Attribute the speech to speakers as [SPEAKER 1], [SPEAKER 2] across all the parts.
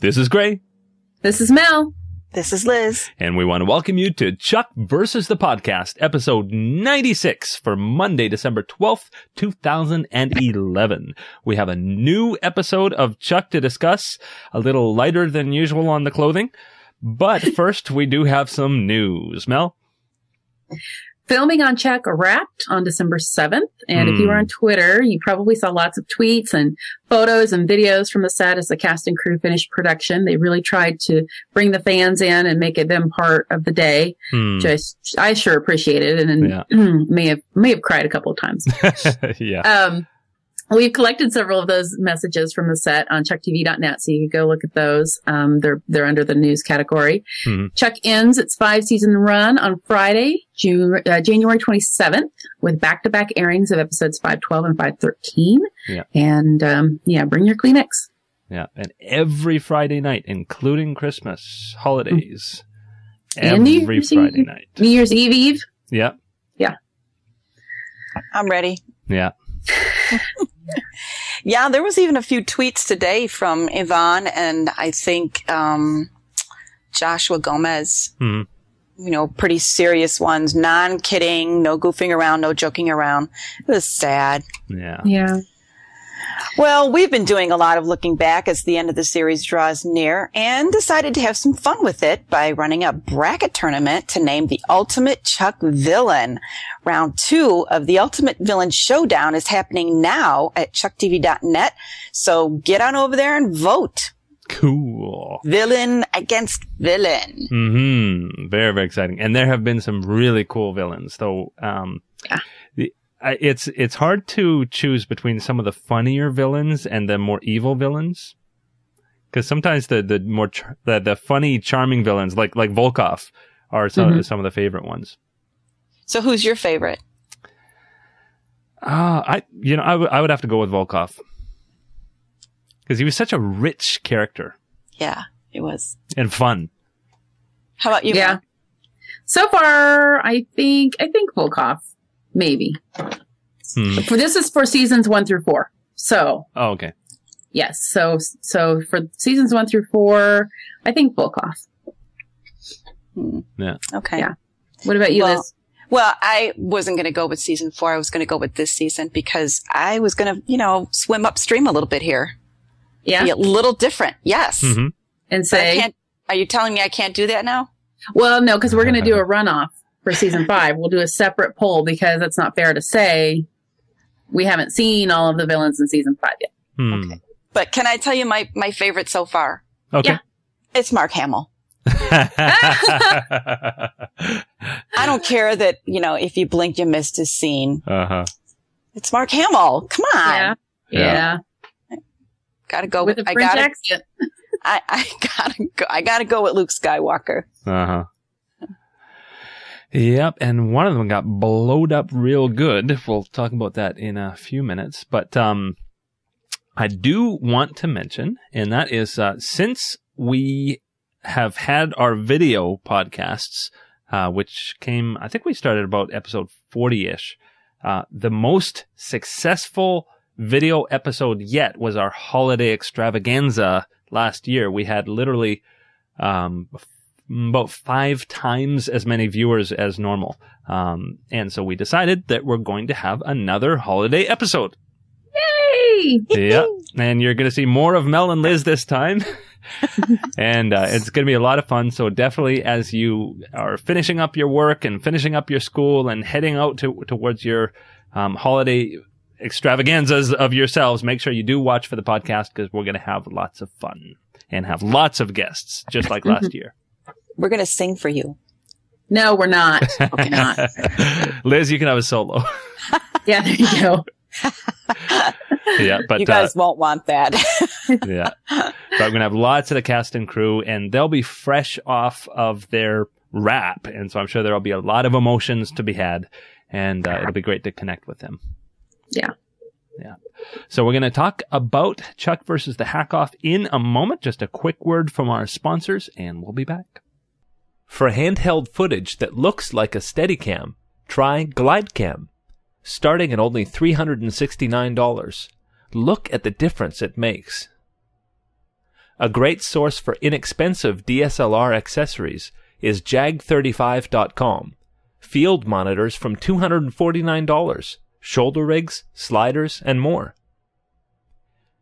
[SPEAKER 1] This is Gray,
[SPEAKER 2] This is Mel.
[SPEAKER 3] This is Liz.
[SPEAKER 1] and we want to welcome you to Chuck versus the Podcast, episode 96 for Monday, December 12th, 2011. We have a new episode of Chuck to discuss, a little lighter than usual on the clothing. But first, we do have some news. Mel?
[SPEAKER 2] Filming on Chuck wrapped on December 7th. And if you were
[SPEAKER 1] Hmm.
[SPEAKER 2] on Twitter, you probably saw lots of tweets and photos and videos from the set as the cast and crew finished production. They really tried to bring the fans in and make it them part of the day.
[SPEAKER 1] Hmm.
[SPEAKER 2] Just, I sure appreciated it and
[SPEAKER 1] Yeah.
[SPEAKER 2] may have, may have cried a couple of times.
[SPEAKER 1] yeah.
[SPEAKER 2] Um, we've collected several of those messages from the set on chucktv.net, so you can go look at those. Um, they're they're under the news category.
[SPEAKER 1] Mhm.
[SPEAKER 2] Chuck ends its five season run on Friday, June, uh, January 27th, with back to back airings of episodes 512 and 513.
[SPEAKER 1] Yeah.
[SPEAKER 2] And um, yeah, bring your Kleenex.
[SPEAKER 1] Yeah. And every Friday night, including Christmas, holidays.
[SPEAKER 2] And New
[SPEAKER 1] Every
[SPEAKER 2] Year's
[SPEAKER 1] Friday
[SPEAKER 2] Eve.
[SPEAKER 1] night.
[SPEAKER 2] New Year's Eve Eve.
[SPEAKER 1] Yeah. Yeah.
[SPEAKER 3] I'm ready.
[SPEAKER 1] Yeah.
[SPEAKER 3] Yeah, there was even a few tweets today from Yvonne and I think um, Joshua Gomez.
[SPEAKER 1] Hmm.
[SPEAKER 3] You know, pretty serious ones, non kidding, no goofing around, no joking around. It was sad.
[SPEAKER 1] Yeah.
[SPEAKER 2] Yeah.
[SPEAKER 3] Well, we've been doing a lot of looking back as the end of the series draws near and decided to have some fun with it by running a bracket tournament to name the ultimate Chuck villain. Round two of the ultimate villain showdown is happening now at chucktv.net. So get on over there and vote.
[SPEAKER 1] Cool.
[SPEAKER 3] Villain against villain.
[SPEAKER 1] Hmm. Very very exciting, and there have been some really cool villains. Though, um,
[SPEAKER 2] Yeah.
[SPEAKER 1] The, I it's it's hard to choose between some of the funnier villains and the more evil villains, because sometimes the the more char- the the funny charming villains like like Volkov are some
[SPEAKER 2] Mhm.
[SPEAKER 1] some of the favorite ones.
[SPEAKER 3] So who's your favorite?
[SPEAKER 1] Ah, I you know I would I would have to go with Volkov because he was such a rich character
[SPEAKER 3] Yeah, it was.
[SPEAKER 1] and fun.
[SPEAKER 3] How about you?
[SPEAKER 2] yeah.
[SPEAKER 3] Mel?
[SPEAKER 2] So far, I think I think Volkov, maybe.
[SPEAKER 1] Hmm.
[SPEAKER 2] For this is for seasons one through four. So
[SPEAKER 1] Oh, okay.
[SPEAKER 2] Yes. So, so for seasons one through four, I think Volkov.
[SPEAKER 3] Hmm.
[SPEAKER 1] Yeah.
[SPEAKER 3] Okay.
[SPEAKER 2] Yeah. What about you,
[SPEAKER 3] Well,
[SPEAKER 2] Liz?
[SPEAKER 3] Well, I wasn't going to go with season four. I was going to go with this season because I was going to, you know, swim upstream a little bit here.
[SPEAKER 2] Yeah.
[SPEAKER 3] Be a little different. Yes.
[SPEAKER 1] hmm
[SPEAKER 2] And
[SPEAKER 3] But I
[SPEAKER 2] say,
[SPEAKER 3] can't, are you telling me I can't do that now?
[SPEAKER 2] well, no, because we're going to do a runoff for season five. We'll do a separate poll because it's not fair to say we haven't seen all of the villains in season five yet.
[SPEAKER 1] Hmm.
[SPEAKER 3] Okay. But can I tell you my, my favorite so far?
[SPEAKER 1] Okay.
[SPEAKER 2] Yeah.
[SPEAKER 3] It's Mark Hamill. I don't care that, you know, if you blink, you missed his scene.
[SPEAKER 1] uh-huh.
[SPEAKER 3] It's Mark Hamill. Come on.
[SPEAKER 2] Yeah.
[SPEAKER 1] Yeah.
[SPEAKER 2] Yeah.
[SPEAKER 3] Gotta go
[SPEAKER 2] With
[SPEAKER 3] with,
[SPEAKER 2] a
[SPEAKER 3] I
[SPEAKER 2] French
[SPEAKER 3] gotta,
[SPEAKER 2] accent.
[SPEAKER 3] I, I gotta go, I gotta go with Luke Skywalker.
[SPEAKER 1] Uh-huh. Yep, and one of them got blowed up real good. We'll talk about that in a few minutes. But um I do want to mention, and that is uh, since we have had our video podcasts, uh, which came, I think we started about episode 40 ish. Uh, the most successful video episode yet was our holiday extravaganza last year. We had literally, um, about five times as many viewers as normal. Um, and so we decided that we're going to have another holiday episode.
[SPEAKER 2] Yay!
[SPEAKER 1] yeah. And you're going to see more of Mel and Liz this time. and uh, it's going to be a lot of fun. So definitely, as you are finishing up your work and finishing up your school and heading out to, towards your um, holiday extravaganzas of yourselves, make sure you do watch for the podcast because we're going to have lots of fun and have lots of guests, just like last year.
[SPEAKER 3] We're gonna sing for you.
[SPEAKER 2] No, we're not. Okay, not.
[SPEAKER 1] Liz, you can have a solo.
[SPEAKER 2] Yeah, there you go.
[SPEAKER 1] yeah, but
[SPEAKER 3] you guys won't want that.
[SPEAKER 1] uh, yeah, but we're gonna have lots of the cast and crew, and they'll be fresh off of their wrap, and so I'm sure there'll be a lot of emotions to be had, and uh, it'll be great to connect with them.
[SPEAKER 2] Yeah.
[SPEAKER 1] Yeah. So we're going to talk about Chuck versus the Hack Off in a moment. Just a quick word from our sponsors, and we'll be back.
[SPEAKER 4] For handheld footage that looks like a Steadicam, try GlideCam. Starting at only $369. Look at the difference it makes. A great source for inexpensive DSLR accessories is jag35.com. Field monitors from $249, shoulder rigs, sliders, and more.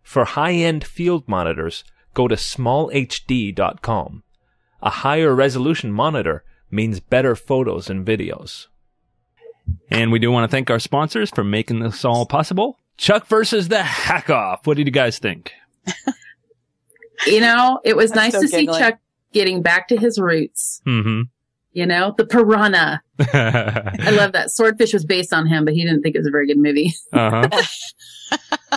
[SPEAKER 4] For high-end field monitors, go to smallhd.com. A higher resolution monitor means better photos and videos.
[SPEAKER 1] And we do want to thank our sponsors for making this all possible. Chuck versus the Hack Off. What did you guys think?
[SPEAKER 2] You know, it was
[SPEAKER 3] I'm
[SPEAKER 2] nice
[SPEAKER 3] still
[SPEAKER 2] to see. Chuck getting back to his roots.
[SPEAKER 1] Mm-hmm.
[SPEAKER 2] You know, the piranha. I love that. Swordfish was based on him, but he didn't think it was a very good movie.
[SPEAKER 1] uh-huh.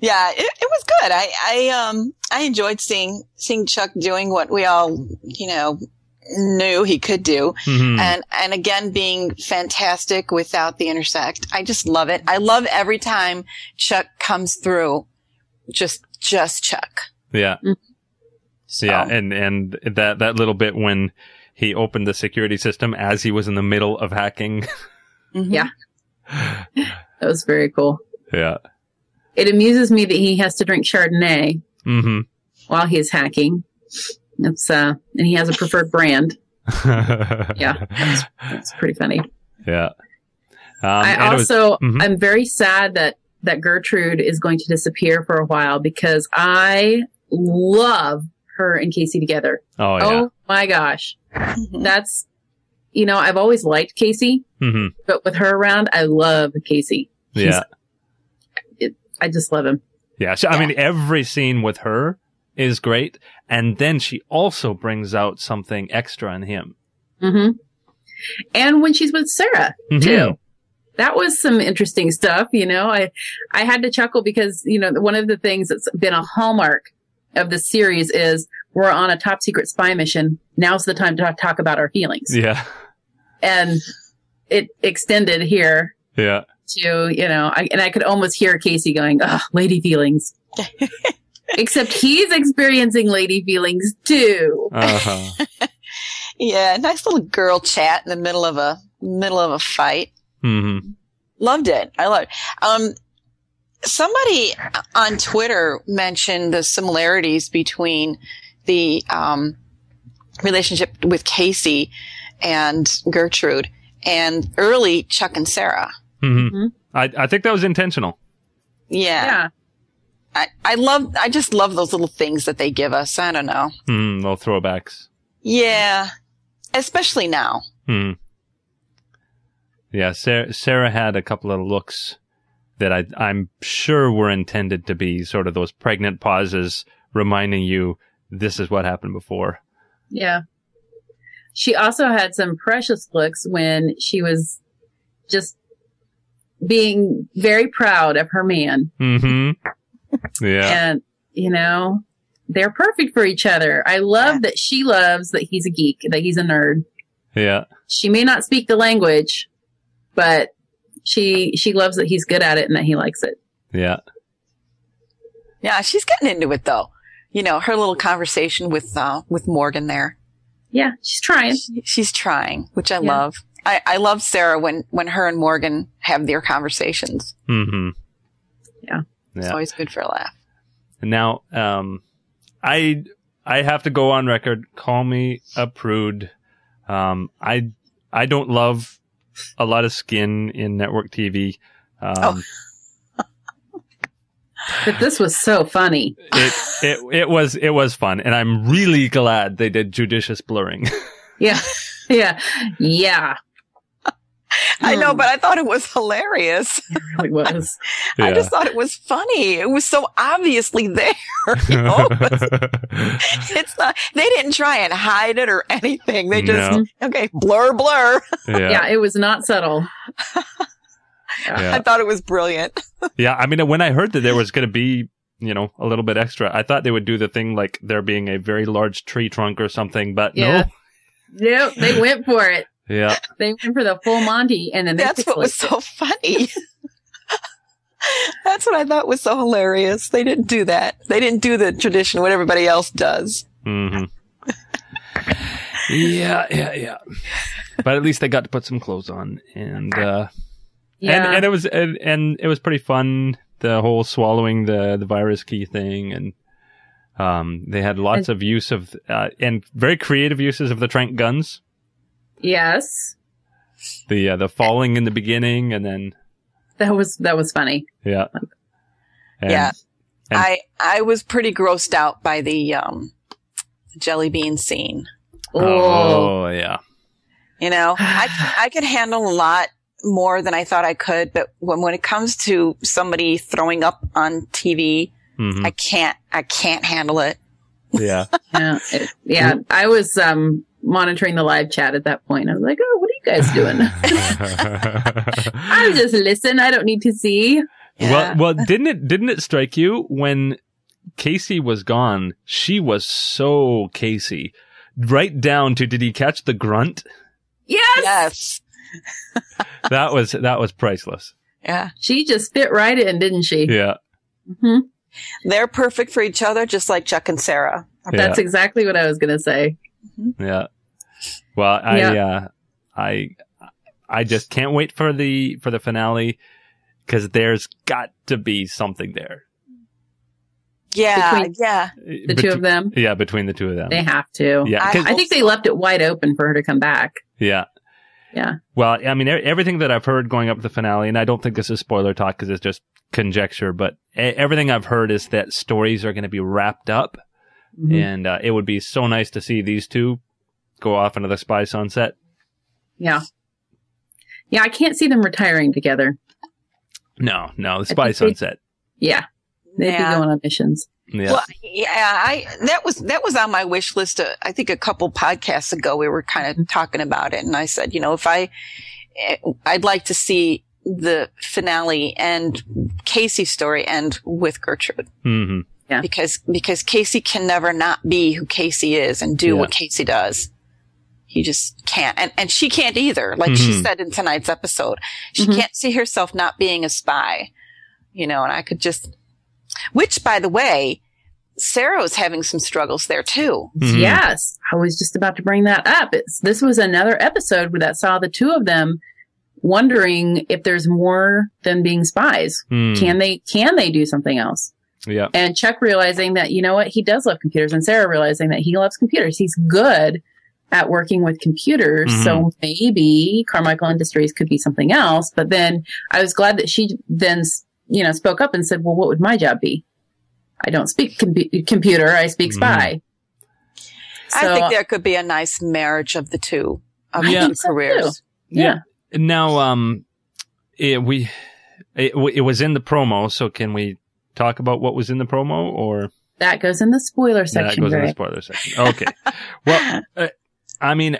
[SPEAKER 3] Yeah, it, it was good. I, I, um, I enjoyed seeing, seeing Chuck doing what we all, you know, knew he could do.
[SPEAKER 1] Mhm.
[SPEAKER 3] And, and again, being fantastic without the intersect. I just love it. I love every time Chuck comes through. Just, just Chuck.
[SPEAKER 1] Yeah.
[SPEAKER 3] So,
[SPEAKER 1] Yeah, and and that that little bit when he opened the security system as he was in the middle of hacking.
[SPEAKER 3] mhm.
[SPEAKER 2] Yeah. That was very cool.
[SPEAKER 1] yeah.
[SPEAKER 2] It amuses me that he has to drink Chardonnay
[SPEAKER 1] Mm-hmm.
[SPEAKER 2] while he's hacking. It's uh, and he has a preferred brand. Yeah. It's pretty funny.
[SPEAKER 1] Yeah. Um,
[SPEAKER 2] I
[SPEAKER 1] and it was-
[SPEAKER 2] also,
[SPEAKER 1] Mhm.
[SPEAKER 2] I'm very sad that that Gertrude is going to disappear for a while because I love her and Casey together.
[SPEAKER 1] oh yeah.
[SPEAKER 2] Oh my gosh,
[SPEAKER 3] Mhm.
[SPEAKER 2] that's you know I've always liked Casey,
[SPEAKER 1] hmm
[SPEAKER 2] but with her around, I love Casey.
[SPEAKER 1] Yeah.
[SPEAKER 2] I just love him.
[SPEAKER 1] Yeah. So, I mean, every scene with her is great, and then she also brings out something extra in him.
[SPEAKER 2] Mm-hmm. And when she's with Sarah
[SPEAKER 1] Mhm.
[SPEAKER 2] too. That was some interesting stuff, you know. I I had to chuckle because, you know, one of the things that's been a hallmark of the series is we're on a top secret spy mission. Now's the time to talk about our feelings.
[SPEAKER 1] Yeah.
[SPEAKER 2] And it extended here
[SPEAKER 1] Yeah.
[SPEAKER 2] To, you know, I, and I could almost hear Casey going, "Oh, lady feelings." Except he's experiencing lady feelings too.
[SPEAKER 1] Uh-huh.
[SPEAKER 3] Yeah, nice little girl chat in the middle of a middle of a fight.
[SPEAKER 1] Mm-hmm.
[SPEAKER 3] Loved it. I loved. it. Um, somebody on Twitter mentioned the similarities between the um, relationship with Casey and Gertrude and early Chuck and Sarah.
[SPEAKER 1] Hmm
[SPEAKER 2] Mhm.
[SPEAKER 1] I I think that was intentional.
[SPEAKER 3] Yeah.
[SPEAKER 2] Yeah.
[SPEAKER 3] I, I love, I just love those little things that they give us. I don't know.
[SPEAKER 1] Hmm. Little throwbacks.
[SPEAKER 3] Yeah. Especially now.
[SPEAKER 1] Hmm. Yeah, Sarah, Sarah had a couple of looks that I, I'm sure were intended to be sort of those pregnant pauses reminding you this is what happened before.
[SPEAKER 2] Yeah. She also had some precious looks when she was just being very proud of her man.
[SPEAKER 1] hmm Yeah.
[SPEAKER 2] And, you know, they're perfect for each other. I love
[SPEAKER 3] Yeah.
[SPEAKER 2] that she loves that he's a geek, that he's a nerd.
[SPEAKER 1] Yeah.
[SPEAKER 2] She may not speak the language, but she, she loves that he's good at it and that he likes it.
[SPEAKER 1] Yeah.
[SPEAKER 3] Yeah. She's getting into it though. You know, her little conversation with, uh, with Morgan there.
[SPEAKER 2] Yeah, she's trying.
[SPEAKER 3] She- She's trying, which I
[SPEAKER 2] Yeah.
[SPEAKER 3] love. I, I love Sarah when, when her and Morgan have their conversations.
[SPEAKER 1] hmm
[SPEAKER 2] Yeah.
[SPEAKER 3] It's always good for a laugh.
[SPEAKER 1] Now, um, I I have to go on record. Call me a prude. Um, I I don't love a lot of skin in network TV. Um,
[SPEAKER 3] Oh.
[SPEAKER 2] But this was so funny.
[SPEAKER 1] it it it was it was fun, and I'm really glad they did judicious blurring.
[SPEAKER 2] Yeah. Yeah. Yeah.
[SPEAKER 3] I know,
[SPEAKER 2] Hmm.
[SPEAKER 3] but I thought it was hilarious.
[SPEAKER 2] It really was.
[SPEAKER 3] I just thought it was funny. It was so obviously there. You know? it's not, they didn't try and hide it or anything. They just,
[SPEAKER 1] No.
[SPEAKER 3] okay, blur, blur.
[SPEAKER 1] yeah.
[SPEAKER 2] Yeah, it was not subtle.
[SPEAKER 1] Yeah.
[SPEAKER 3] I thought it was brilliant.
[SPEAKER 1] Yeah, I mean, when I heard that there was going to be, you know, a little bit extra, I thought they would do the thing like there being a very large tree trunk or something, but no
[SPEAKER 2] Yeah. Nope, they went for it.
[SPEAKER 1] No. Yeah.
[SPEAKER 2] They went for the full Monty, and then they
[SPEAKER 3] That's what was
[SPEAKER 2] it.
[SPEAKER 3] so funny. That's what I thought was so hilarious. They didn't do that. They didn't do the tradition, what everybody else does.
[SPEAKER 1] hmm yeah, yeah, yeah. But at least they got to put some clothes on, and uh,
[SPEAKER 2] Yeah,
[SPEAKER 1] and, and it was and, and it was pretty fun. The whole swallowing the the virus key thing, and Um, they had lots of use of uh, and very creative uses of the trank guns.
[SPEAKER 2] Yes,
[SPEAKER 1] The uh, the falling in the beginning, and then
[SPEAKER 2] that was that was funny.
[SPEAKER 1] yeah, And-
[SPEAKER 3] yeah.
[SPEAKER 1] and-
[SPEAKER 3] I I was pretty grossed out by the um jelly bean scene.
[SPEAKER 2] Oh,
[SPEAKER 1] Oh yeah,
[SPEAKER 3] You know, I I could handle a lot more than I thought I could, but when when it comes to somebody throwing up on TV,
[SPEAKER 1] Mhm.
[SPEAKER 3] I can't I can't handle it.
[SPEAKER 1] yeah.
[SPEAKER 2] yeah, it- yeah. I was um monitoring the live chat at that point. I was like, oh, what are you guys doing? I just listen. I don't need to see.
[SPEAKER 3] Yeah.
[SPEAKER 1] Well, well, didn't it didn't it strike you when Casey was gone? She was so Casey, right down to did he catch the grunt?
[SPEAKER 2] Yes,
[SPEAKER 3] yes.
[SPEAKER 1] That was that was priceless.
[SPEAKER 3] Yeah.
[SPEAKER 2] she just fit right in, didn't she?
[SPEAKER 1] Yeah,
[SPEAKER 2] hmm
[SPEAKER 3] They're perfect for each other, just like Chuck and Sarah.
[SPEAKER 2] That's exactly what I was going to say.
[SPEAKER 1] yeah. Well, I
[SPEAKER 2] Yeah.
[SPEAKER 1] uh, I I just can't wait for the for the finale because there's got to be something there.
[SPEAKER 3] Yeah,
[SPEAKER 2] Between-
[SPEAKER 3] yeah.
[SPEAKER 2] The two of them,
[SPEAKER 1] Yeah, between the two of them.
[SPEAKER 2] they have to.
[SPEAKER 1] yeah,
[SPEAKER 3] I-
[SPEAKER 1] 'cause-
[SPEAKER 2] I think they left it wide open for her to come back.
[SPEAKER 1] Yeah.
[SPEAKER 2] Yeah.
[SPEAKER 1] Well, I mean, everything that I've heard going up to the finale, and I don't think this is spoiler talk because it's just conjecture, but e- everything I've heard is that stories are going to be wrapped up,
[SPEAKER 2] Mhm.
[SPEAKER 1] and uh, it would be so nice to see these two go off into the spy sunset.
[SPEAKER 2] Yeah. Yeah, I can't see them retiring together.
[SPEAKER 1] No, no, the spy
[SPEAKER 2] think they-
[SPEAKER 1] sunset.
[SPEAKER 2] Yeah. They'd
[SPEAKER 3] Yeah.
[SPEAKER 2] be going on missions.
[SPEAKER 1] Yeah.
[SPEAKER 3] Well, yeah, I that was that was on my wish list. Uh, I think a couple podcasts ago we were kind of talking about it, and I said, you know, if I, eh, I'd like to see the finale and Casey's story end with Gertrude
[SPEAKER 1] hmm
[SPEAKER 2] Yeah.
[SPEAKER 3] because because Casey can never not be who Casey is and do
[SPEAKER 1] Yeah.
[SPEAKER 3] what Casey does. He just can't, and and she can't either. Like she
[SPEAKER 1] Mhm.
[SPEAKER 3] said in tonight's episode, she
[SPEAKER 2] Mhm.
[SPEAKER 3] can't see herself not being a spy. You know, and I could just, which by the way, Sarah was having some struggles there too.
[SPEAKER 1] Mhm.
[SPEAKER 2] Yes. I was just about to bring that up. It's, this was another episode where that saw the two of them wondering if there's more than being spies.
[SPEAKER 1] Mm.
[SPEAKER 2] Can they, can they do something else?
[SPEAKER 1] Yeah.
[SPEAKER 2] And Chuck realizing that, you know what, he does love computers and Sarah realizing that he loves computers. He's good at working with computers.
[SPEAKER 1] Mhm.
[SPEAKER 2] So maybe Carmichael Industries could be something else. But then I was glad that she then, you know, spoke up and said, well, what would my job be? I don't speak compu- computer. I speak
[SPEAKER 1] Mhm.
[SPEAKER 2] spy.
[SPEAKER 3] I think there could be a nice marriage of the two of
[SPEAKER 1] I
[SPEAKER 3] the
[SPEAKER 1] think
[SPEAKER 3] two
[SPEAKER 2] so,
[SPEAKER 3] careers.
[SPEAKER 2] yeah.
[SPEAKER 1] Now, um, it, we it, it was in the promo, so can we talk about what was in the promo, or
[SPEAKER 2] That goes in the spoiler section.
[SPEAKER 1] that
[SPEAKER 2] section,
[SPEAKER 1] goes in the spoiler section? Okay. well, uh, I mean,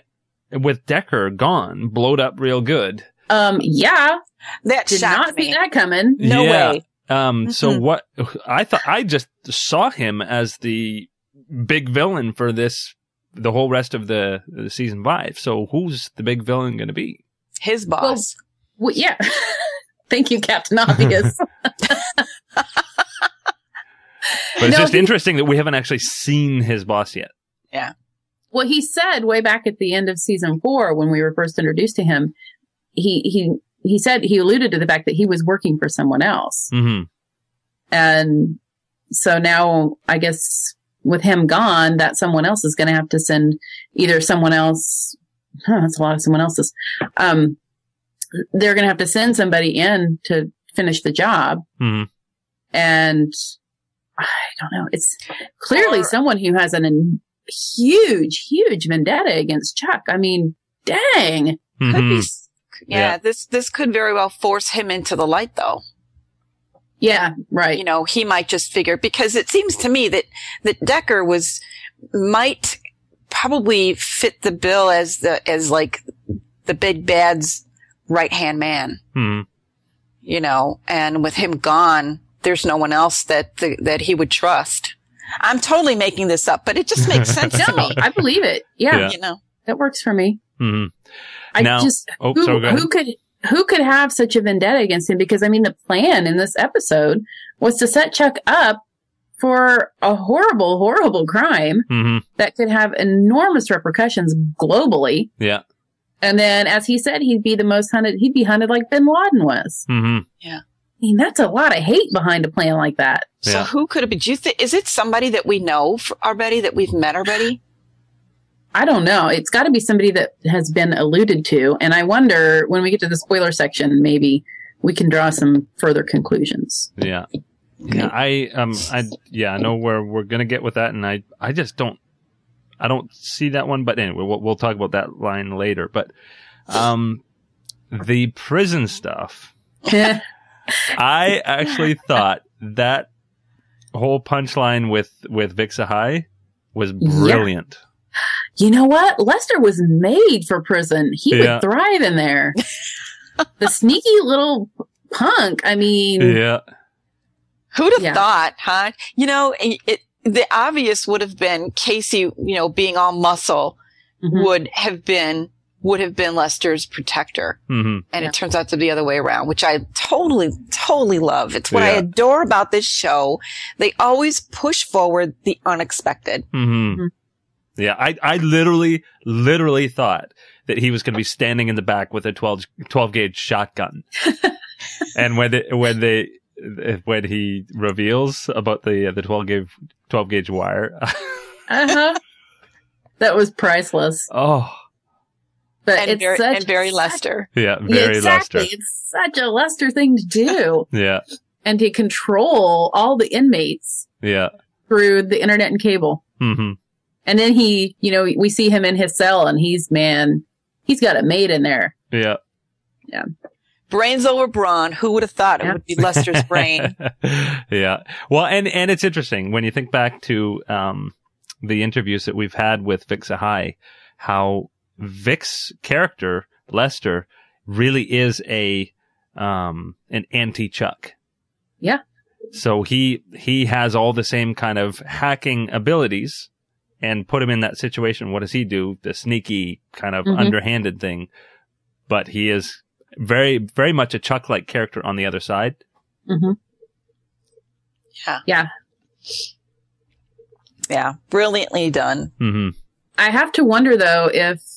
[SPEAKER 1] with Decker gone, blowed up real good.
[SPEAKER 2] Um, yeah,
[SPEAKER 3] That
[SPEAKER 2] did not
[SPEAKER 3] me.
[SPEAKER 2] see that coming.
[SPEAKER 3] No
[SPEAKER 1] Yeah.
[SPEAKER 3] way.
[SPEAKER 1] Um, so
[SPEAKER 3] Mhm.
[SPEAKER 1] what I thought, I just saw him as the big villain for this, the whole rest of the, the season five. So who's the big villain going to be?
[SPEAKER 3] His boss.
[SPEAKER 2] Well, yeah. Thank you, Captain Obvious.
[SPEAKER 1] But it's
[SPEAKER 2] No,
[SPEAKER 1] just
[SPEAKER 2] he-
[SPEAKER 1] interesting that we haven't actually seen his boss yet.
[SPEAKER 2] Well, he said way back at the end of season four when we were first introduced to him, he he he said he alluded to the fact that he was working for someone else,
[SPEAKER 1] hmm
[SPEAKER 2] and so now I guess with him gone, that someone else is going to have to send either someone else. Huh, that's a lot of someone else's. Um, they're going to have to send somebody in to finish the job.
[SPEAKER 1] hmm
[SPEAKER 2] and I don't know. It's clearly
[SPEAKER 3] Or-
[SPEAKER 2] someone who has an, an huge, huge vendetta against Chuck. I mean, dang.
[SPEAKER 3] Could
[SPEAKER 1] hmm
[SPEAKER 3] be. Yeah,
[SPEAKER 1] Yeah.
[SPEAKER 3] this this could very well force him into the light, though.
[SPEAKER 2] Yeah, right.
[SPEAKER 3] You know, he might just figure because it seems to me that that Decker was might probably fit the bill as the as like the big bad's right hand man.
[SPEAKER 1] hmm
[SPEAKER 3] You know, and with him gone, there's no one else that the, that he would trust. I'm totally making this up, but it just makes sense to me.
[SPEAKER 2] I believe it. Yeah,
[SPEAKER 1] Yeah.
[SPEAKER 3] You know,
[SPEAKER 2] that works for me.
[SPEAKER 1] hmm
[SPEAKER 2] I
[SPEAKER 1] Now-
[SPEAKER 2] just,
[SPEAKER 1] Oh,
[SPEAKER 2] who,
[SPEAKER 1] sorry, go ahead.
[SPEAKER 2] who could, who could have such a vendetta against him? Because I mean, the plan in this episode was to set Chuck up for a horrible, horrible crime
[SPEAKER 1] hmm
[SPEAKER 2] that could have enormous repercussions globally.
[SPEAKER 1] Yeah.
[SPEAKER 2] And then, as he said, he'd be the most hunted. He'd be hunted like Bin Laden was.
[SPEAKER 1] Hmm
[SPEAKER 2] mean, that's a lot of hate behind a plan like that.
[SPEAKER 3] So who could it be? Do you think is it somebody that we know f- already that we've met already?
[SPEAKER 2] I don't know. It's got to be somebody that has been alluded to. And I wonder when we get to the spoiler section, maybe we can draw some further conclusions.
[SPEAKER 1] Yeah. Yeah, I um I yeah, I know where we're gonna get with that and I I just don't I don't see that one, but anyway, we'll we'll talk about that line later. But um the prison stuff, I actually thought that whole punchline with with Vik Sahay was brilliant.
[SPEAKER 2] you know what? Lester was made for prison. He
[SPEAKER 1] Yeah.
[SPEAKER 2] would thrive in there. the sneaky little punk. I mean,
[SPEAKER 1] Yeah.
[SPEAKER 3] Who'd have
[SPEAKER 2] Yeah.
[SPEAKER 3] thought, huh? You know, it, it, the obvious would have been Casey, you know, being all muscle
[SPEAKER 2] mhm.
[SPEAKER 3] would have been would have been Lester's protector.
[SPEAKER 1] hmm
[SPEAKER 3] And
[SPEAKER 2] Yeah.
[SPEAKER 3] it turns out to be the other way around, which I totally, totally love. It's what I adore about this show. They always push forward the unexpected.
[SPEAKER 1] hmm
[SPEAKER 2] Mhm.
[SPEAKER 1] Yeah, I, I literally, literally thought that he was going to be standing in the back with a 12, 12 gauge shotgun. and when the, when they, when he reveals about the, the 12 gauge, 12 gauge wire.
[SPEAKER 2] uh-huh. that was priceless.
[SPEAKER 1] oh,
[SPEAKER 2] But
[SPEAKER 3] And
[SPEAKER 2] it's
[SPEAKER 3] very,
[SPEAKER 2] such,
[SPEAKER 3] and very
[SPEAKER 2] such-
[SPEAKER 3] Lester.
[SPEAKER 1] yeah,
[SPEAKER 2] Yeah,
[SPEAKER 1] very
[SPEAKER 2] exactly.
[SPEAKER 1] Lester.
[SPEAKER 2] It's such a Lester thing to do.
[SPEAKER 1] Yeah,
[SPEAKER 2] and to control all the inmates
[SPEAKER 1] yeah.
[SPEAKER 2] through the internet and cable.
[SPEAKER 1] hmm
[SPEAKER 2] And then he, you know, we see him in his cell and he's, man, he's got it made in there.
[SPEAKER 1] Yeah. Yeah.
[SPEAKER 3] Brains over brawn. Who would have thought it would be Lester's brain?
[SPEAKER 1] yeah. Well, and, and it's interesting when you think back to, um, the interviews that we've had with Vik Sahay, how Vik's character, Lester, really is a, um, an anti Chuck.
[SPEAKER 2] Yeah.
[SPEAKER 1] So he, he has all the same kind of hacking abilities and put him in that situation. What does he do? The sneaky kind of
[SPEAKER 2] Mhm.
[SPEAKER 1] underhanded thing. But he is very, very much a Chuck like character on the other side.
[SPEAKER 2] hmm
[SPEAKER 3] Yeah.
[SPEAKER 2] Yeah.
[SPEAKER 3] Yeah. Brilliantly done.
[SPEAKER 1] hmm
[SPEAKER 2] I have to wonder though if,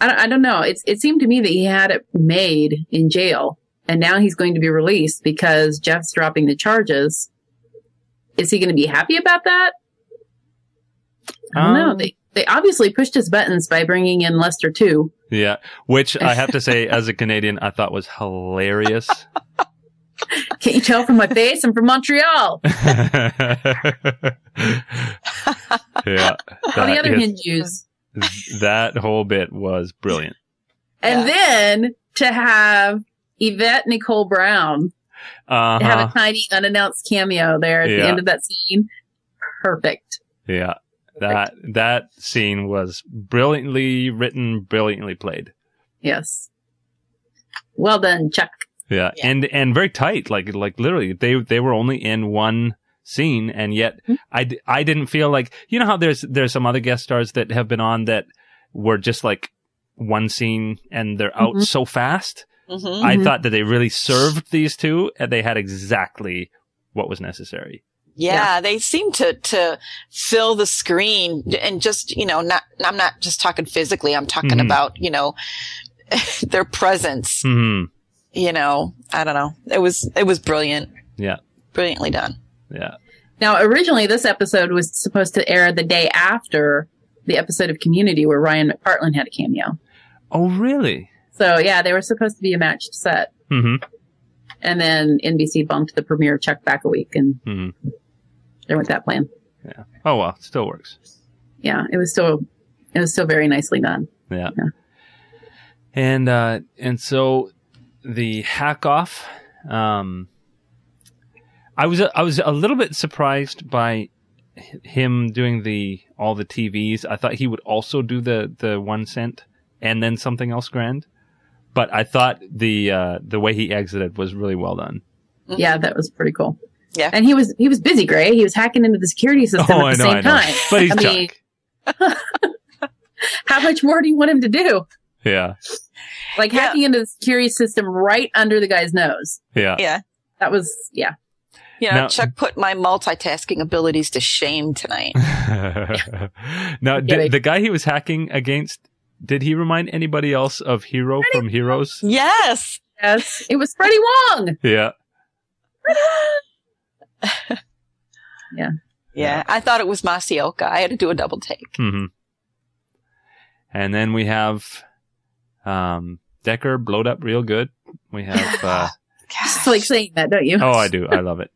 [SPEAKER 2] I don't, I don't know. It's, it seemed to me that he had it made in jail and now he's going to be released because Jeff's dropping the charges. Is he going to be happy about that? I don't know.
[SPEAKER 1] Um,
[SPEAKER 2] They, they obviously pushed his buttons by bringing in Lester too.
[SPEAKER 1] Yeah, which I have to say, as a Canadian, I thought was hilarious.
[SPEAKER 2] Can't you tell from my face? I'm from Montreal.
[SPEAKER 1] yeah,
[SPEAKER 2] All the other
[SPEAKER 1] is-
[SPEAKER 2] use.
[SPEAKER 1] That whole bit was brilliant.
[SPEAKER 2] And
[SPEAKER 3] Yeah.
[SPEAKER 2] then to have Yvette Nicole Brown
[SPEAKER 1] Uh
[SPEAKER 2] have a tiny unannounced cameo there at the end of that scene. Perfect.
[SPEAKER 1] Yeah, that that scene was brilliantly written, brilliantly played.
[SPEAKER 2] Yes. Well done, Chuck.
[SPEAKER 1] Yeah,
[SPEAKER 3] Yeah.
[SPEAKER 1] and and very tight. Like like literally, they they were only in one scene, and yet
[SPEAKER 2] Mhm.
[SPEAKER 1] I, d- I didn't feel like you know how there's there's some other guest stars that have been on that were just like one scene and they're out
[SPEAKER 2] Mhm.
[SPEAKER 1] so fast.
[SPEAKER 3] hmm
[SPEAKER 1] I
[SPEAKER 2] Mhm.
[SPEAKER 1] thought that they really served these two, and they had exactly what was necessary.
[SPEAKER 3] Yeah, they seem to to fill the screen and just you know not I'm not just talking physically. I'm talking
[SPEAKER 1] Mhm.
[SPEAKER 3] about you know their presence.
[SPEAKER 1] Hmm.
[SPEAKER 3] You know, I don't know. It was it was brilliant.
[SPEAKER 1] Yeah.
[SPEAKER 3] brilliantly done.
[SPEAKER 1] Yeah.
[SPEAKER 2] Now, originally, this episode was supposed to air the day after the episode of Community where Ryan McPartlin had a cameo.
[SPEAKER 1] Oh, really?
[SPEAKER 2] So, yeah, they were supposed to be a matched set.
[SPEAKER 1] Hmm.
[SPEAKER 2] And then NBC bumped the premiere of Chuck back a week, and
[SPEAKER 1] Hmm.
[SPEAKER 2] there went that plan.
[SPEAKER 1] Yeah. Oh well, it still works.
[SPEAKER 2] Yeah, it was still, it was still very nicely done.
[SPEAKER 1] Yeah.
[SPEAKER 2] Yeah.
[SPEAKER 1] And uh and so the hack off um I was a, I was a little bit surprised by him doing the all the TVs. I thought he would also do the the 1 cent and then something else grand. But I thought the uh the way he exited was really well done.
[SPEAKER 2] Yeah, that was pretty cool.
[SPEAKER 3] Yeah.
[SPEAKER 2] And he was, he was busy, Gray. He was hacking into the security system
[SPEAKER 1] Oh,
[SPEAKER 2] at the
[SPEAKER 1] know,
[SPEAKER 2] same
[SPEAKER 1] I know.
[SPEAKER 2] time.
[SPEAKER 1] But he's
[SPEAKER 2] I mean, how much more do you want him to do?
[SPEAKER 1] Yeah.
[SPEAKER 2] Like
[SPEAKER 3] Yeah.
[SPEAKER 2] hacking into the security system right under the guy's nose.
[SPEAKER 1] Yeah.
[SPEAKER 3] Yeah,
[SPEAKER 2] That was, yeah.
[SPEAKER 3] You know,
[SPEAKER 1] Now-
[SPEAKER 3] Chuck put my multitasking abilities to shame tonight.
[SPEAKER 1] now,
[SPEAKER 2] Get
[SPEAKER 1] did,
[SPEAKER 2] it.
[SPEAKER 1] the guy he was hacking against, did he remind anybody else of Hiro from Heroes?
[SPEAKER 3] yes,
[SPEAKER 2] Yes. It was Freddie Wong.
[SPEAKER 1] Yeah.
[SPEAKER 3] Yeah, Yeah. I thought it was Masi Oka. I had to do a double take.
[SPEAKER 1] hmm And then we have um, Decker blowed up real good. We have. Uh,
[SPEAKER 2] Just like saying that, don't you?
[SPEAKER 1] oh, I do. I love it.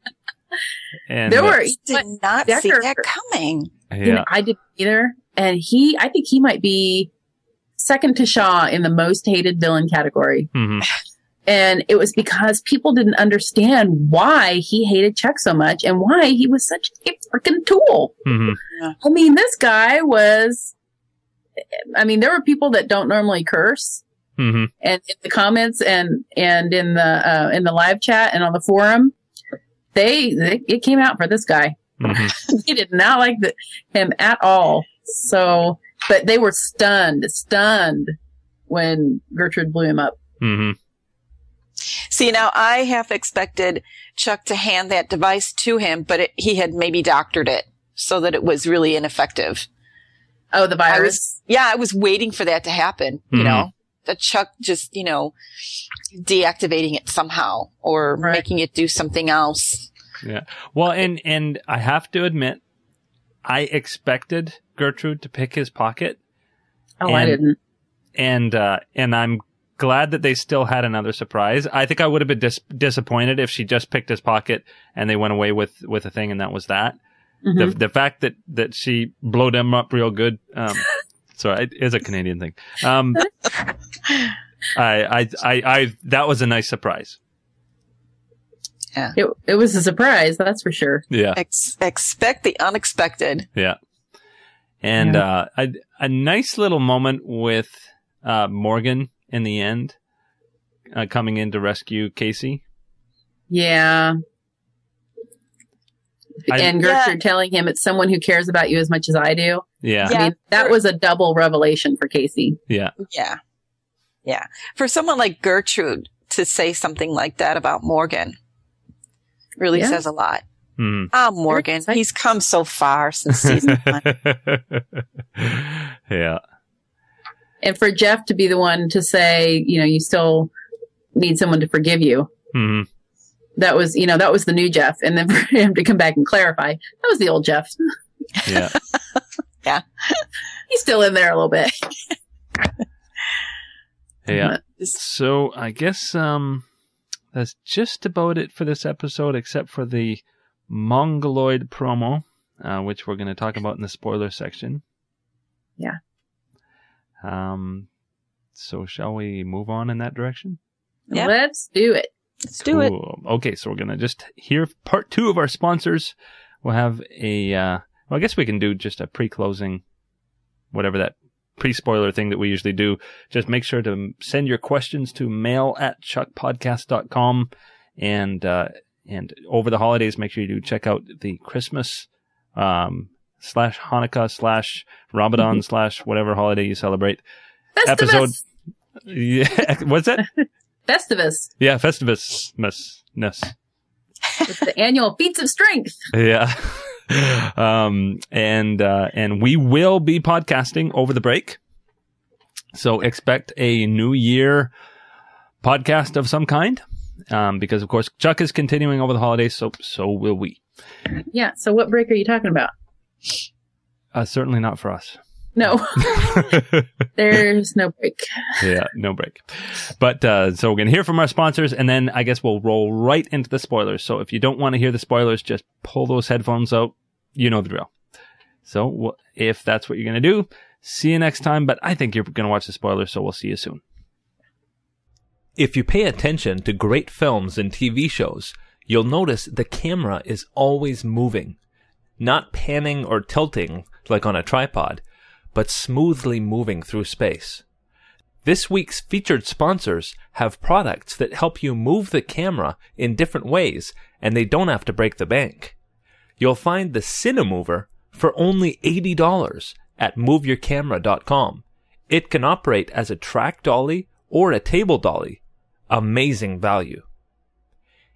[SPEAKER 1] And
[SPEAKER 2] there
[SPEAKER 1] uh,
[SPEAKER 2] were
[SPEAKER 3] Did not see that coming.
[SPEAKER 2] You know. I didn't either. And he, I think he might be second to Shaw in the most hated villain category.
[SPEAKER 1] hmm
[SPEAKER 2] And it was because people didn't understand why he hated Chuck so much and why he was such a freaking tool.
[SPEAKER 1] hmm
[SPEAKER 2] I mean, this guy was, I mean, there were people that don't normally curse
[SPEAKER 1] hmm
[SPEAKER 2] and in the comments and, and in the, uh, in the live chat and on the forum, they, they it came out for this guy.
[SPEAKER 1] hmm
[SPEAKER 2] they did not like the, him at all. So, but they were stunned, stunned when Gertrude blew him up.
[SPEAKER 1] Mm-hmm.
[SPEAKER 3] See, now I half expected Chuck to hand that device to him, but it, he had maybe doctored it so that it was really ineffective.
[SPEAKER 2] Oh, the
[SPEAKER 3] I
[SPEAKER 2] virus.
[SPEAKER 3] was, yeah, I was waiting for that to happen, you
[SPEAKER 1] Mhm.
[SPEAKER 3] know, that Chuck just, you know, deactivating it somehow or
[SPEAKER 2] Right.
[SPEAKER 3] making it do something else. Yeah.
[SPEAKER 1] Well, and and I have to admit, I expected Gertrude to pick his pocket,
[SPEAKER 2] oh, I
[SPEAKER 1] and-
[SPEAKER 2] didn't.
[SPEAKER 1] and uh, and I'm glad that they still had another surprise. I think I would have been dis- disappointed if she just picked his pocket and they went away with with a thing, and that was that.
[SPEAKER 2] Mhm.
[SPEAKER 1] The the fact that that she blowed him up real good. Um, sorry, it is a Canadian thing. Um, I, I I I that was a nice surprise.
[SPEAKER 2] It, it was a surprise, that's for sure.
[SPEAKER 1] Yeah.
[SPEAKER 3] Ex- expect the unexpected.
[SPEAKER 1] Yeah. And uh, a a nice little moment with uh, Morgan in the end, uh, coming in to rescue Casey.
[SPEAKER 2] Yeah.
[SPEAKER 1] I-
[SPEAKER 2] and Gertrude telling him it's someone who cares about you as much as I do.
[SPEAKER 1] Yeah.
[SPEAKER 2] I mean, that was a double revelation for Casey.
[SPEAKER 1] Yeah.
[SPEAKER 3] Yeah. Yeah. For someone like Gertrude to say something like that about Morgan really
[SPEAKER 2] Yeah.
[SPEAKER 3] says a lot.
[SPEAKER 1] Mhm.
[SPEAKER 3] Ah, Morgan, he's come so far since season one.
[SPEAKER 1] yeah.
[SPEAKER 2] And for Jeff to be the one to say, you know, you still need someone to forgive you.
[SPEAKER 1] hmm
[SPEAKER 2] That was, you know, that was the new Jeff. And then for him to come back and clarify, that was the old Jeff.
[SPEAKER 1] Yeah.
[SPEAKER 2] He's still in there a little bit.
[SPEAKER 1] Yeah. So I guess um that's just about it for this episode, except for the Mongoloid promo, uh, which we're going to talk about in the spoiler section.
[SPEAKER 2] Yeah.
[SPEAKER 1] Um. So shall we move on in that direction?
[SPEAKER 3] Yeah.
[SPEAKER 2] Let's do it.
[SPEAKER 3] Let's do it.
[SPEAKER 1] Okay, so we're gonna just hear part two of our sponsors. We'll have a. Uh, well, I guess we can do just a pre-closing, whatever that pre-spoiler thing that we usually do. Just make sure to send your questions to mail at chuckpodcast.com. and uh, and over the holidays, make sure you do check out the Christmas um, slash Hanukkah slash Ramadan slash whatever holiday you celebrate.
[SPEAKER 2] Festivus.
[SPEAKER 1] Episode- Yeah, what's that?
[SPEAKER 2] Festivus.
[SPEAKER 1] Yeah, Festivus. Ness. Ness.
[SPEAKER 2] It's the annual feats of strength.
[SPEAKER 1] Yeah. um, and, uh, and we will be podcasting over the break. So expect a new year podcast of some kind. Um, because of course Chuck is continuing over the holidays, so, so will we.
[SPEAKER 2] Yeah. So what break are you talking about?
[SPEAKER 1] Uh, certainly not for us.
[SPEAKER 2] No, there's no break.
[SPEAKER 1] yeah, no break. But uh, so we're gonna hear from our sponsors, and then I guess we'll roll right into the spoilers. So if you don't want to hear the spoilers, just pull those headphones out. You know the drill. So if that's what you're gonna do, see you next time. But I think you're gonna watch the spoilers, so we'll see you soon.
[SPEAKER 4] If you pay attention to great films and TV shows, you'll notice the camera is always moving. Not panning or tilting like on a tripod, but smoothly moving through space. This week's featured sponsors have products that help you move the camera in different ways and they don't have to break the bank. You'll find the Cinemover for only $80 at moveyourcamera.com. It can operate as a track dolly or a table dolly. Amazing value.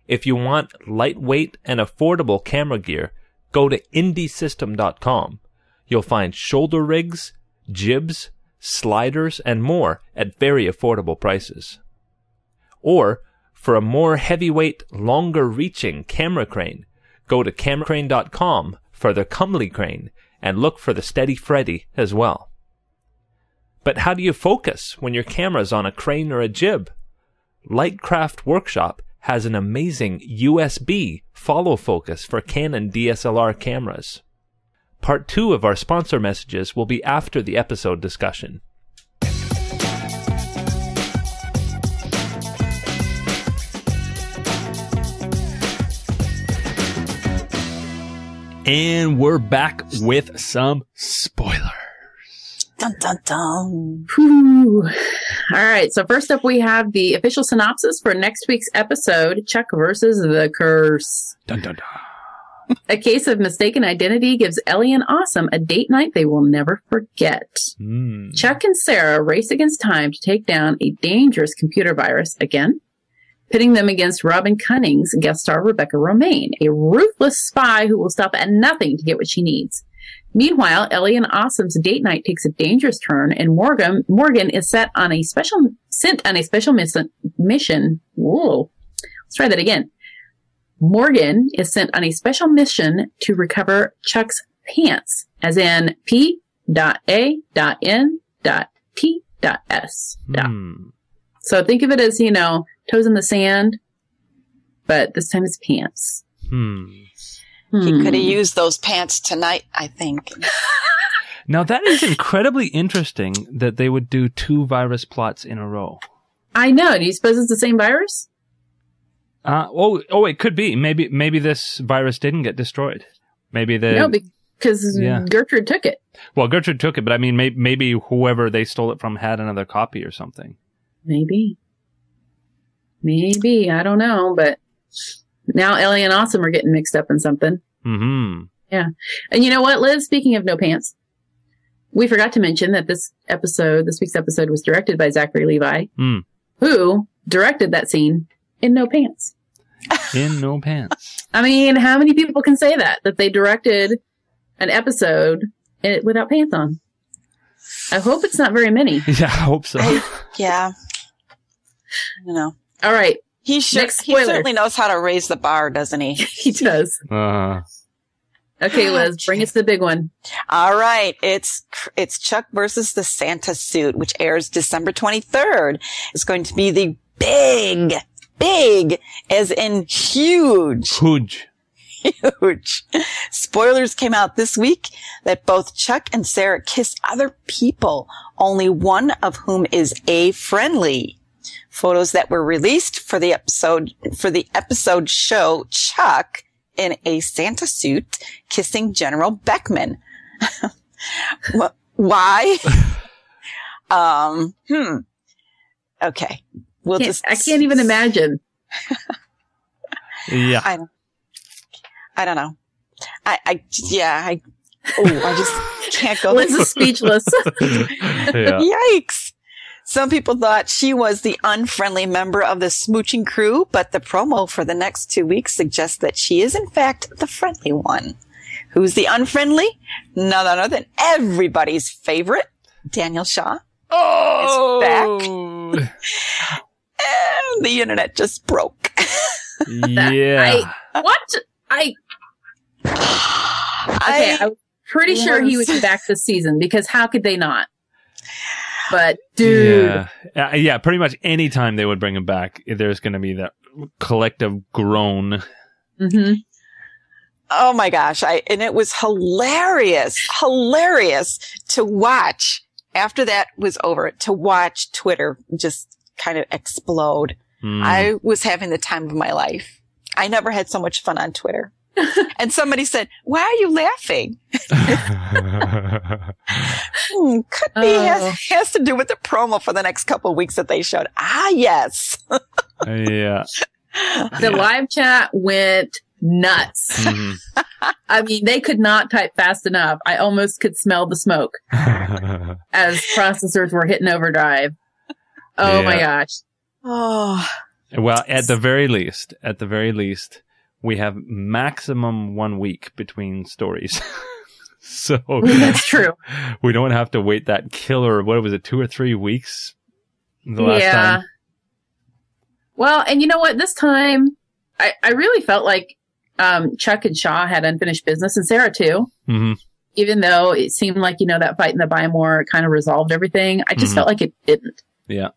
[SPEAKER 4] If you want lightweight and affordable camera gear, go to indiesystem.com. You'll find shoulder rigs, jibs, sliders, and more at very affordable prices. Or For a more heavyweight, longer reaching camera crane, go to cameracrane.com for the Comely crane and look for the Steady Freddy as well. But how do you focus when your camera's on a crane or a jib? Lightcraft Workshop has an amazing USB follow focus for Canon DSLR cameras. Part 2 of our sponsor messages will be after the episode discussion.
[SPEAKER 1] And we're back with some spoilers.
[SPEAKER 3] Dun dun dun.
[SPEAKER 2] Whew. All right. So first up, we have the official synopsis for next week's episode: Chuck versus the Curse.
[SPEAKER 1] Dun dun dun.
[SPEAKER 2] A case of mistaken identity gives Ellie and Awesome a date night they will never forget.
[SPEAKER 1] Mm.
[SPEAKER 2] Chuck and Sarah race against time to take down a dangerous computer virus again, pitting them against Robin Cunnings guest star Rebecca Romijn, a ruthless spy who will stop at nothing to get what she needs. Meanwhile, Ellie and Awesome's date night takes a dangerous turn, and Morgan Morgan is set on a special sent on a special mission. Mission. Whoa, let's try that again. Morgan is sent on a special mission to recover Chuck's pants, as in P. Dot A. Dot N. Dot T. Dot S. Dot.
[SPEAKER 1] Hmm.
[SPEAKER 2] So think of it as you know toes in the sand, but this time it's pants.
[SPEAKER 1] Hmm.
[SPEAKER 3] He
[SPEAKER 2] Hmm.
[SPEAKER 3] could have used those pants tonight, I think.
[SPEAKER 1] Now that is incredibly interesting that they would do two virus plots in a row.
[SPEAKER 2] I know. Do you suppose it's the same virus?
[SPEAKER 1] Uh, oh, oh, it could be. Maybe, maybe this virus didn't get destroyed. Maybe the
[SPEAKER 2] no, because
[SPEAKER 1] yeah.
[SPEAKER 2] Gertrude took it.
[SPEAKER 1] well, Gertrude took it, but I mean, maybe, maybe whoever they stole it from had another copy or something.
[SPEAKER 2] Maybe. Maybe. I don't know, but now Ellie and Awesome are getting mixed up in something.
[SPEAKER 1] Hmm.
[SPEAKER 2] Yeah, and you know what, Liz? Speaking of no pants, we forgot to mention that this episode, this week's episode was directed by Zachary Levi,
[SPEAKER 1] Hmm.
[SPEAKER 2] who directed that scene in no pants.
[SPEAKER 1] In no pants.
[SPEAKER 2] I mean, how many people can say that? That they directed an episode without pants on? I hope it's not very many.
[SPEAKER 1] yeah, I hope so.
[SPEAKER 3] Yeah. You know.
[SPEAKER 2] All right.
[SPEAKER 3] He sure,
[SPEAKER 2] Next
[SPEAKER 3] he certainly knows how to raise the bar, doesn't he?
[SPEAKER 2] He does.
[SPEAKER 1] Uh,
[SPEAKER 2] Okay, Liz, bring us the big one.
[SPEAKER 3] All right, it's it's Chuck versus the Santa suit, which airs December 23rd. It's going to be the big, big, as in huge,
[SPEAKER 1] huge.
[SPEAKER 3] huge. Spoilers came out this week that both Chuck and Sarah kiss other people, only one of whom is A friendly. Photos that were released for the episode, for the episode show Chuck in a Santa suit kissing General Beckman. Why? um, hmm. Okay. We'll
[SPEAKER 2] Can't-
[SPEAKER 3] just,
[SPEAKER 2] I can't even imagine.
[SPEAKER 1] Yeah.
[SPEAKER 3] I don't, I don't know. I, I, yeah, I, oh, I just can't go.
[SPEAKER 2] Liz is speechless.
[SPEAKER 1] yeah.
[SPEAKER 3] Yikes. Some people thought she was the unfriendly member of the smooching crew, but the promo for the next two weeks suggests that she is in fact the friendly one. Who's the unfriendly? None other than everybody's favorite, Daniel Shaw.
[SPEAKER 1] Oh,
[SPEAKER 3] And the internet just broke.
[SPEAKER 1] yeah.
[SPEAKER 2] what? I okay. I, was pretty sure he would be back this season because how could they not? But dude,
[SPEAKER 1] Yeah. Uh, yeah, pretty much any time they would bring him back, there's going to be that collective groan.
[SPEAKER 2] hmm
[SPEAKER 3] Oh my gosh. I, and it was hilarious, hilarious to watch after that was over, to watch Twitter just kind of explode.
[SPEAKER 1] Hmm.
[SPEAKER 3] I was having the time of my life. I never had so much fun on Twitter. and somebody said, why are you laughing? Hmm, could be
[SPEAKER 2] Oh.
[SPEAKER 3] has, has to do with the promo for the next couple of weeks that they showed. Ah, yes.
[SPEAKER 1] yeah.
[SPEAKER 2] the live chat went nuts.
[SPEAKER 1] Mhm.
[SPEAKER 2] I mean, they could not type fast enough. I almost could smell the smoke as processors were hitting overdrive. Oh my gosh.
[SPEAKER 3] Oh,
[SPEAKER 1] well, at the very least, at the very least, we have maximum one week between stories. so
[SPEAKER 2] That's true.
[SPEAKER 1] we don't have to wait that killer, what was it, two or three weeks? The last time?
[SPEAKER 2] yeah.
[SPEAKER 1] time?
[SPEAKER 2] Well, and you know what? This time, I, I really felt like um, Chuck and Shaw had unfinished business, and Sarah too.
[SPEAKER 1] hmm
[SPEAKER 2] Even though it seemed like you know that fight in the Buy More kind of resolved everything, I just
[SPEAKER 1] Mhm.
[SPEAKER 2] felt like it didn't.
[SPEAKER 1] Yeah.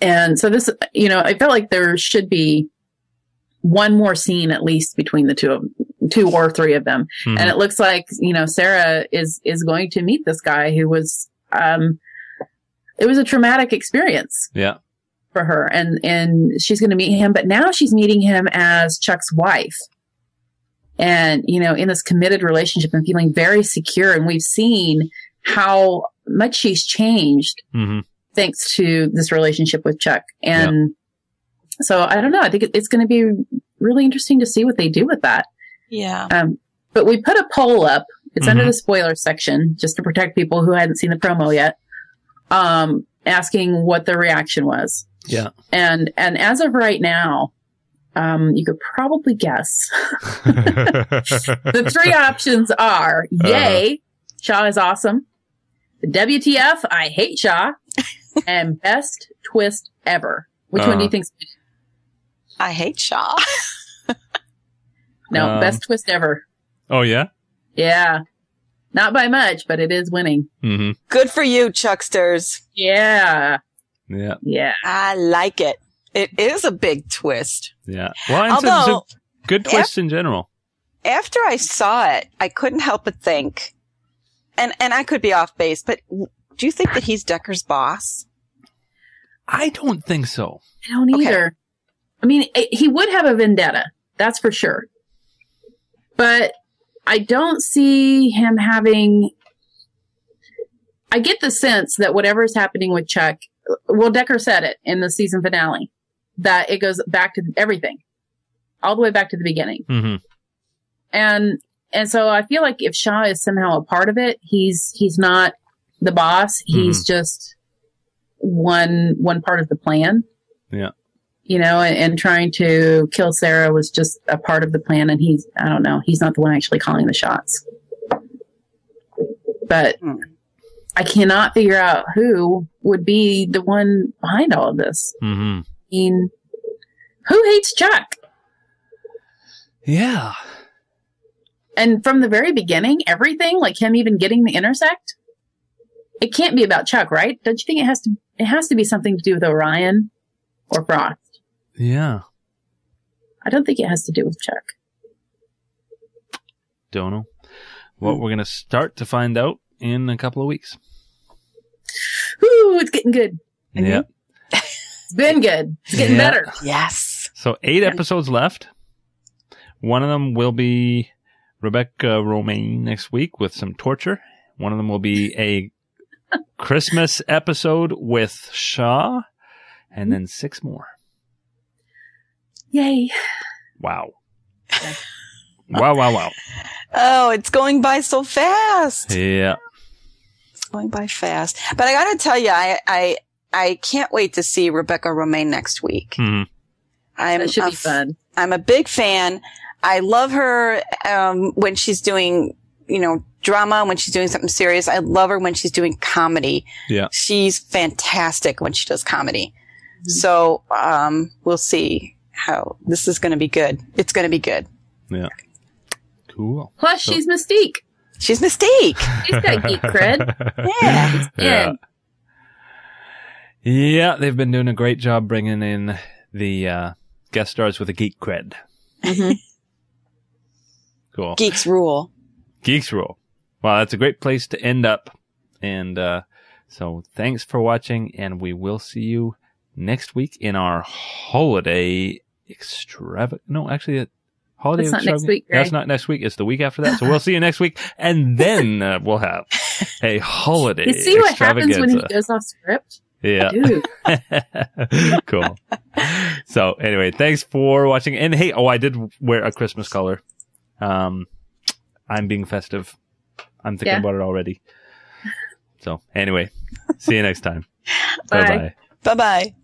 [SPEAKER 2] And so this, you know, I felt like there should be one more scene at least between the two of two or three of them.
[SPEAKER 1] Mhm.
[SPEAKER 2] And it looks like, you know, Sarah is is going to meet this guy who was um it was a traumatic experience
[SPEAKER 1] yeah.
[SPEAKER 2] for her and and she's going to meet him, but now she's meeting him as Chuck's wife. And, you know, in this committed relationship and feeling very secure and we've seen how much she's changed
[SPEAKER 1] hmm
[SPEAKER 2] thanks to this relationship with Chuck. And so I don't know. I think it's going to be really interesting to see what they do with that.
[SPEAKER 3] Yeah.
[SPEAKER 2] Um, but we put a poll up. It's
[SPEAKER 1] Mhm.
[SPEAKER 2] under the spoiler section just to protect people who hadn't seen the promo yet. Um, asking what the reaction was.
[SPEAKER 1] Yeah.
[SPEAKER 2] And, and as of right now, um, you could probably guess. the three options are yay, Shaw is awesome. The WTF, I hate Shaw. And best twist ever. Which one do you think's
[SPEAKER 3] I hate Shaw.
[SPEAKER 2] no,
[SPEAKER 1] Um,
[SPEAKER 2] best twist ever.
[SPEAKER 1] oh yeah.
[SPEAKER 2] Yeah. Not by much, but it is winning.
[SPEAKER 1] hmm
[SPEAKER 3] Good for you, Chucksters.
[SPEAKER 2] Yeah.
[SPEAKER 1] Yeah.
[SPEAKER 2] Yeah.
[SPEAKER 3] I like it. It is a big twist.
[SPEAKER 1] Yeah. Well, and so
[SPEAKER 3] Although,
[SPEAKER 1] it's a good twist in general.
[SPEAKER 3] after I saw it, I couldn't help but think, and, and I could be off base, but do you think that he's Decker's boss?
[SPEAKER 1] I don't think so.
[SPEAKER 2] I don't
[SPEAKER 3] Okay.
[SPEAKER 2] either. I mean, he would have a vendetta. That's for sure. But I don't see him having. I get the sense that whatever is happening with Chuck, well, Decker said it in the season finale, that it goes back to everything, all the way back to the beginning.
[SPEAKER 1] hmm
[SPEAKER 2] and and so I feel like if Shaw is somehow a part of it, he's he's not the boss. He's just one one part of the plan.
[SPEAKER 1] Yeah.
[SPEAKER 2] You know, and, and trying to kill Sarah was just a part of the plan, and he's I don't know, he's not the one actually calling the shots. But
[SPEAKER 3] Hmm.
[SPEAKER 2] I cannot figure out who would be the one behind all of this.
[SPEAKER 1] hmm
[SPEAKER 2] I mean, who hates Chuck?
[SPEAKER 1] Yeah.
[SPEAKER 2] And from the very beginning, everything, like him even getting the intersect, it can't be about Chuck, right? Don't you think it has to? It has to be something to do with Orion or Frost.
[SPEAKER 1] Yeah.
[SPEAKER 2] I don't think it has to do with Chuck.
[SPEAKER 1] Don't know. What we're gonna start to find out in a couple of weeks.
[SPEAKER 2] Ooh, it's getting good.
[SPEAKER 1] Yeah.
[SPEAKER 2] It's been good. It's getting
[SPEAKER 1] Yeah.
[SPEAKER 2] better.
[SPEAKER 3] Yes.
[SPEAKER 1] So eight episodes left. One of them will be Rebecca Romijn next week with some torture. One of them will be a Christmas episode with Shaw, and then six more.
[SPEAKER 2] Yay!
[SPEAKER 1] Wow. wow, wow, wow.
[SPEAKER 3] Oh, it's going by so fast.
[SPEAKER 1] Yeah.
[SPEAKER 3] It's going by fast. But I gotta tell you, I, I, I can't wait to see Rebecca Romijn next week.
[SPEAKER 1] hmm
[SPEAKER 3] I'm
[SPEAKER 2] That should
[SPEAKER 3] a
[SPEAKER 2] be fun.
[SPEAKER 3] I'm a big fan. I love her um, when she's doing, you know, drama, when she's doing something serious. I love her when she's doing comedy.
[SPEAKER 1] Yeah.
[SPEAKER 3] She's fantastic when she does comedy. So um, we'll see how this is going to be good. It's going to be good.
[SPEAKER 1] Yeah. Cool.
[SPEAKER 2] Plus,
[SPEAKER 1] So-
[SPEAKER 2] she's Mystique.
[SPEAKER 3] She's Mystique.
[SPEAKER 2] She's got geek cred.
[SPEAKER 3] Yeah.
[SPEAKER 1] Yeah.
[SPEAKER 2] And
[SPEAKER 1] Yeah, they've been doing a great job bringing in the uh, guest stars with a geek cred.
[SPEAKER 2] Mhm.
[SPEAKER 1] Cool.
[SPEAKER 3] Geeks rule.
[SPEAKER 1] Geeks Rule. Well, that's a great place to end up. And uh, so thanks for watching, and we will see you next week in our holiday extravagant. No, actually, a holiday
[SPEAKER 2] That's not next week,
[SPEAKER 1] That's not next week. It's the week after that. So we'll see you next week, and then uh, we'll have a holiday
[SPEAKER 2] you see what happens when he goes off script?
[SPEAKER 1] Yeah. Cool. So anyway, thanks for watching. And hey, oh, I did wear a Christmas color. Um, I'm being festive. I'm thinking
[SPEAKER 2] Yeah.
[SPEAKER 1] about it already. So anyway, see you next time.
[SPEAKER 2] Bye.
[SPEAKER 1] Bye bye.
[SPEAKER 3] Bye bye.